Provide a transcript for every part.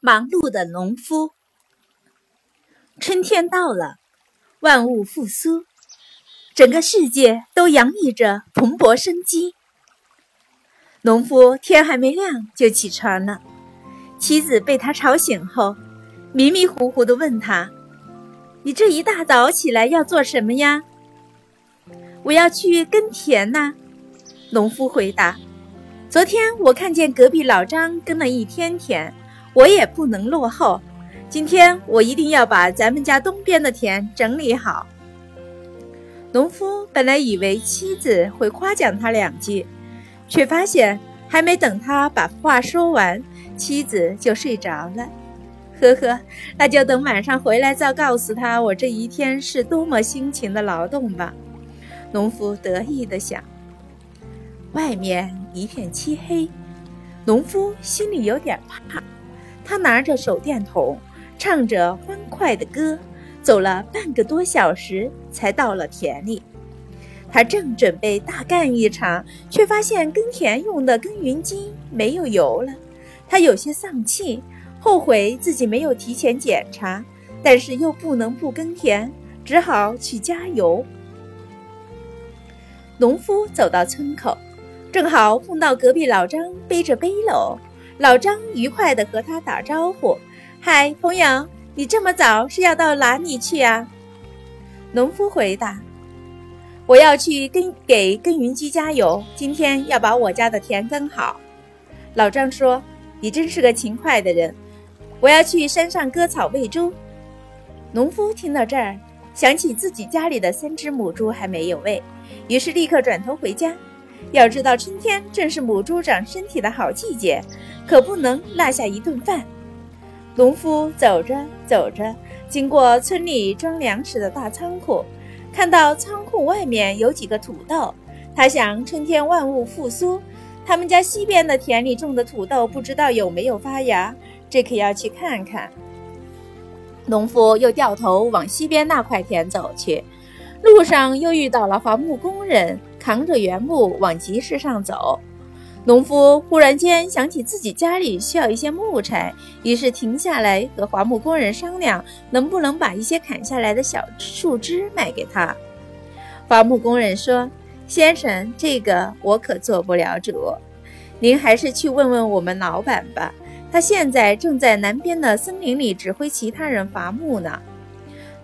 忙碌的农夫。春天到了，万物复苏，整个世界都洋溢着蓬勃生机。农夫天还没亮就起床了，妻子被他吵醒后，迷迷糊糊地问他：“你这一大早起来要做什么呀？”“我要去耕田呐。”农夫回答。“昨天我看见隔壁老张耕了一天田，我也不能落后。”今天我一定要把咱们家东边的田整理好。农夫本来以为妻子会夸奖他两句，却发现还没等他把话说完，妻子就睡着了。呵呵，那就等晚上回来再告诉他我这一天是多么辛勤的劳动吧。农夫得意地想。外面一片漆黑，农夫心里有点怕，他拿着手电筒。唱着欢快的歌，走了半个多小时才到了田里。他正准备大干一场，却发现耕田用的耕耘机没有油了。他有些丧气，后悔自己没有提前检查，但是又不能不耕田，只好去加油。农夫走到村口，正好碰到隔壁老张背着背篓。老张愉快地和他打招呼。嗨，朋友，你这么早是要到哪里去啊？农夫回答：“我要去耕给耕耘机加油，今天要把我家的田耕好。”老张说：“你真是个勤快的人。”我要去山上割草喂猪。农夫听到这儿，想起自己家里的三只母猪还没有喂，于是立刻转头回家。要知道，春天正是母猪长身体的好季节，可不能落下一顿饭。农夫走着走着，经过村里装粮食的大仓库，看到仓库外面有几个土豆。他想，春天万物复苏，他们家西边的田里种的土豆不知道有没有发芽，这可要去看看。农夫又掉头往西边那块田走去，路上又遇到了伐木工人，扛着原木往集市上走。农夫忽然间想起自己家里需要一些木材，于是停下来和伐木工人商量，能不能把一些砍下来的小树枝卖给他。伐木工人说：“先生，这个我可做不了主，您还是去问问我们老板吧，他现在正在南边的森林里指挥其他人伐木呢。”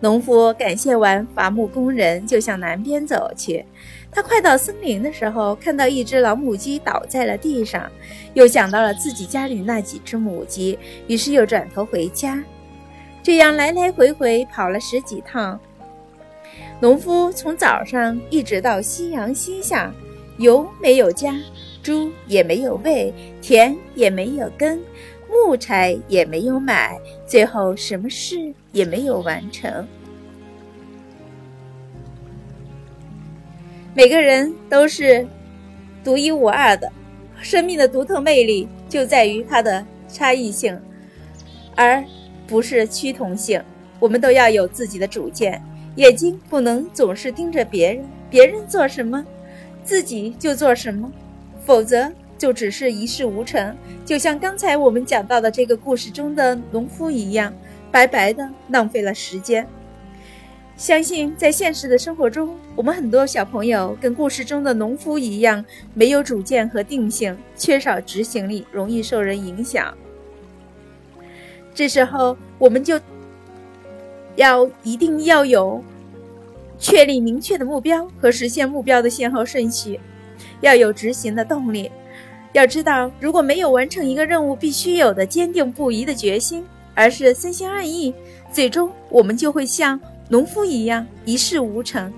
农夫感谢完伐木工人，就向南边走去。他快到森林的时候，看到一只老母鸡倒在了地上，又想到了自己家里那几只母鸡，于是又转头回家。这样来来回回跑了十几趟，农夫从早上一直到夕阳西下，油没有加，猪也没有喂，田也没有耕。木材也没有买，最后什么事也没有完成。每个人都是独一无二的，生命的独特魅力就在于它的差异性，而不是趋同性。我们都要有自己的主见，眼睛不能总是盯着别人，别人做什么，自己就做什么，否则。就只是一事无成，就像刚才我们讲到的这个故事中的农夫一样，白白的浪费了时间。相信在现实的生活中，我们很多小朋友跟故事中的农夫一样，没有主见和定性，缺少执行力，容易受人影响。这时候，我们就要一定要有确立明确的目标和实现目标的先后顺序，要有执行的动力。要知道，如果没有完成一个任务必须有的坚定不移的决心，而是三心二意，最终我们就会像农夫一样一事无成，